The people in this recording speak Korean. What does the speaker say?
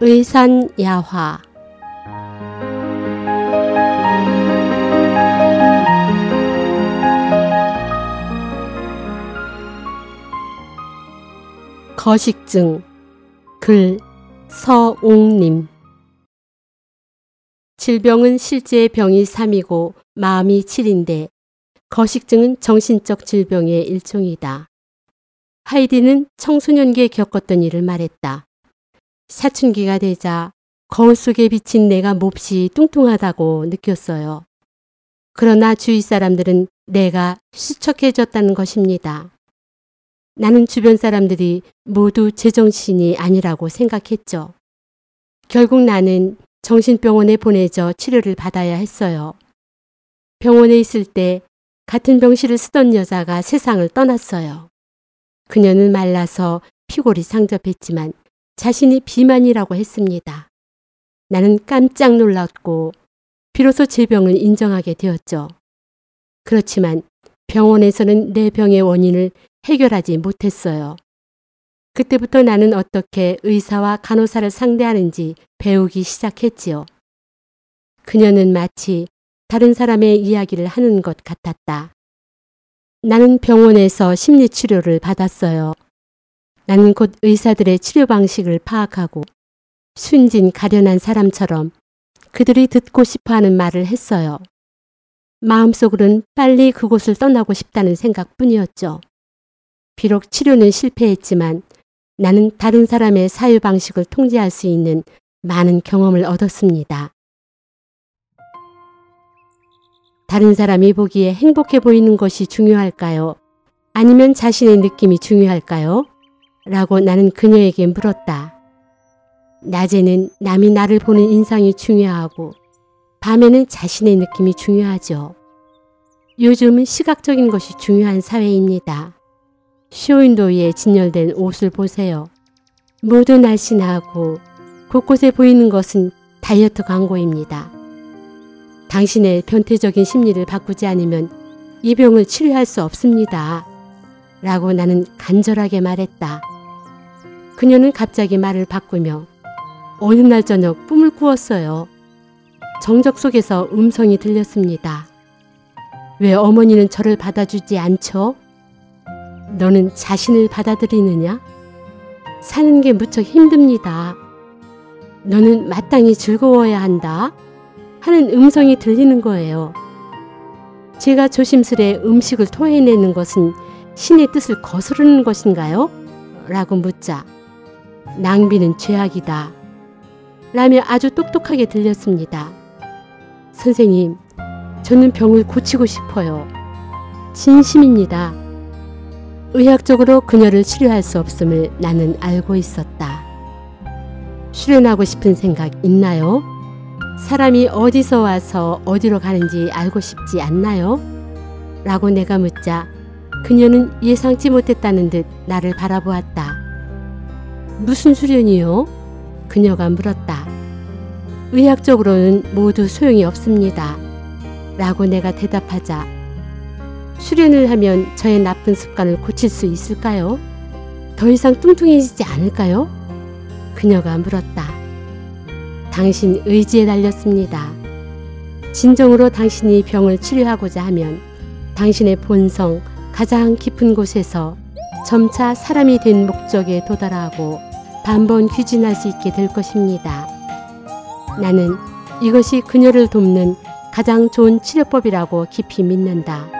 의산야화 거식증 글 서옥님 질병은 실제 병이 3이고 마음이 7인데 거식증은 정신적 질병의 일종이다. 하이디는 청소년기에 겪었던 일을 말했다. 사춘기가 되자 거울 속에 비친 내가 몹시 뚱뚱하다고 느꼈어요. 그러나 주위 사람들은 내가 수척해졌다는 것입니다. 나는 주변 사람들이 모두 제정신이 아니라고 생각했죠. 결국 나는 정신병원에 보내져 치료를 받아야 했어요. 병원에 있을 때 같은 병실을 쓰던 여자가 세상을 떠났어요. 그녀는 말라서 피골이 상접했지만 자신이 비만이라고 했습니다. 나는 깜짝 놀랐고 비로소 제 병을 인정하게 되었죠. 그렇지만 병원에서는 내 병의 원인을 해결하지 못했어요. 그때부터 나는 어떻게 의사와 간호사를 상대하는지 배우기 시작했지요. 그녀는 마치 다른 사람의 이야기를 하는 것 같았다. 나는 병원에서 심리 치료를 받았어요. 나는 곧 의사들의 치료 방식을 파악하고 순진 가련한 사람처럼 그들이 듣고 싶어 하는 말을 했어요. 마음속으론 빨리 그곳을 떠나고 싶다는 생각 뿐이었죠. 비록 치료는 실패했지만 나는 다른 사람의 사유 방식을 통제할 수 있는 많은 경험을 얻었습니다. 다른 사람이 보기에 행복해 보이는 것이 중요할까요? 아니면 자신의 느낌이 중요할까요? 라고 나는 그녀에게 물었다. 낮에는 남이 나를 보는 인상이 중요하고 밤에는 자신의 느낌이 중요하죠. 요즘은 시각적인 것이 중요한 사회입니다. 쇼윈도 위에 진열된 옷을 보세요. 모두 날씬하고 곳곳에 보이는 것은 다이어트 광고입니다. 당신의 변태적인 심리를 바꾸지 않으면 이 병을 치료할 수 없습니다. 라고 나는 간절하게 말했다. 그녀는 갑자기 말을 바꾸며 어느 날 저녁 꿈을 꾸었어요. 정적 속에서 음성이 들렸습니다. 왜 어머니는 저를 받아주지 않죠? 너는 자신을 받아들이느냐? 사는 게 무척 힘듭니다. 너는 마땅히 즐거워야 한다. 하는 음성이 들리는 거예요. 제가 조심스레 음식을 토해내는 것은 신의 뜻을 거스르는 것인가요? 라고 묻자 낭비는 죄악이다. 라며 아주 똑똑하게 들렸습니다. 선생님, 저는 병을 고치고 싶어요. 진심입니다. 의학적으로 그녀를 치료할 수 없음을 나는 알고 있었다. 수련하고 싶은 생각 있나요? 사람이 어디서 와서 어디로 가는지 알고 싶지 않나요? 라고 내가 묻자 그녀는 예상치 못했다는 듯 나를 바라보았다. 무슨 수련이요? 그녀가 물었다. 의학적으로는 모두 소용이 없습니다. 라고 내가 대답하자 수련을 하면 저의 나쁜 습관을 고칠 수 있을까요? 더 이상 뚱뚱해지지 않을까요? 그녀가 물었다. 당신 의지에 달렸습니다. 진정으로 당신이 병을 치료하고자 하면 당신의 본성 가장 깊은 곳에서 점차 사람이 된 목적에 도달하고 반번 귀진할 수 있게 될 것입니다. 나는 이것이 그녀를 돕는 가장 좋은 치료법이라고 깊이 믿는다.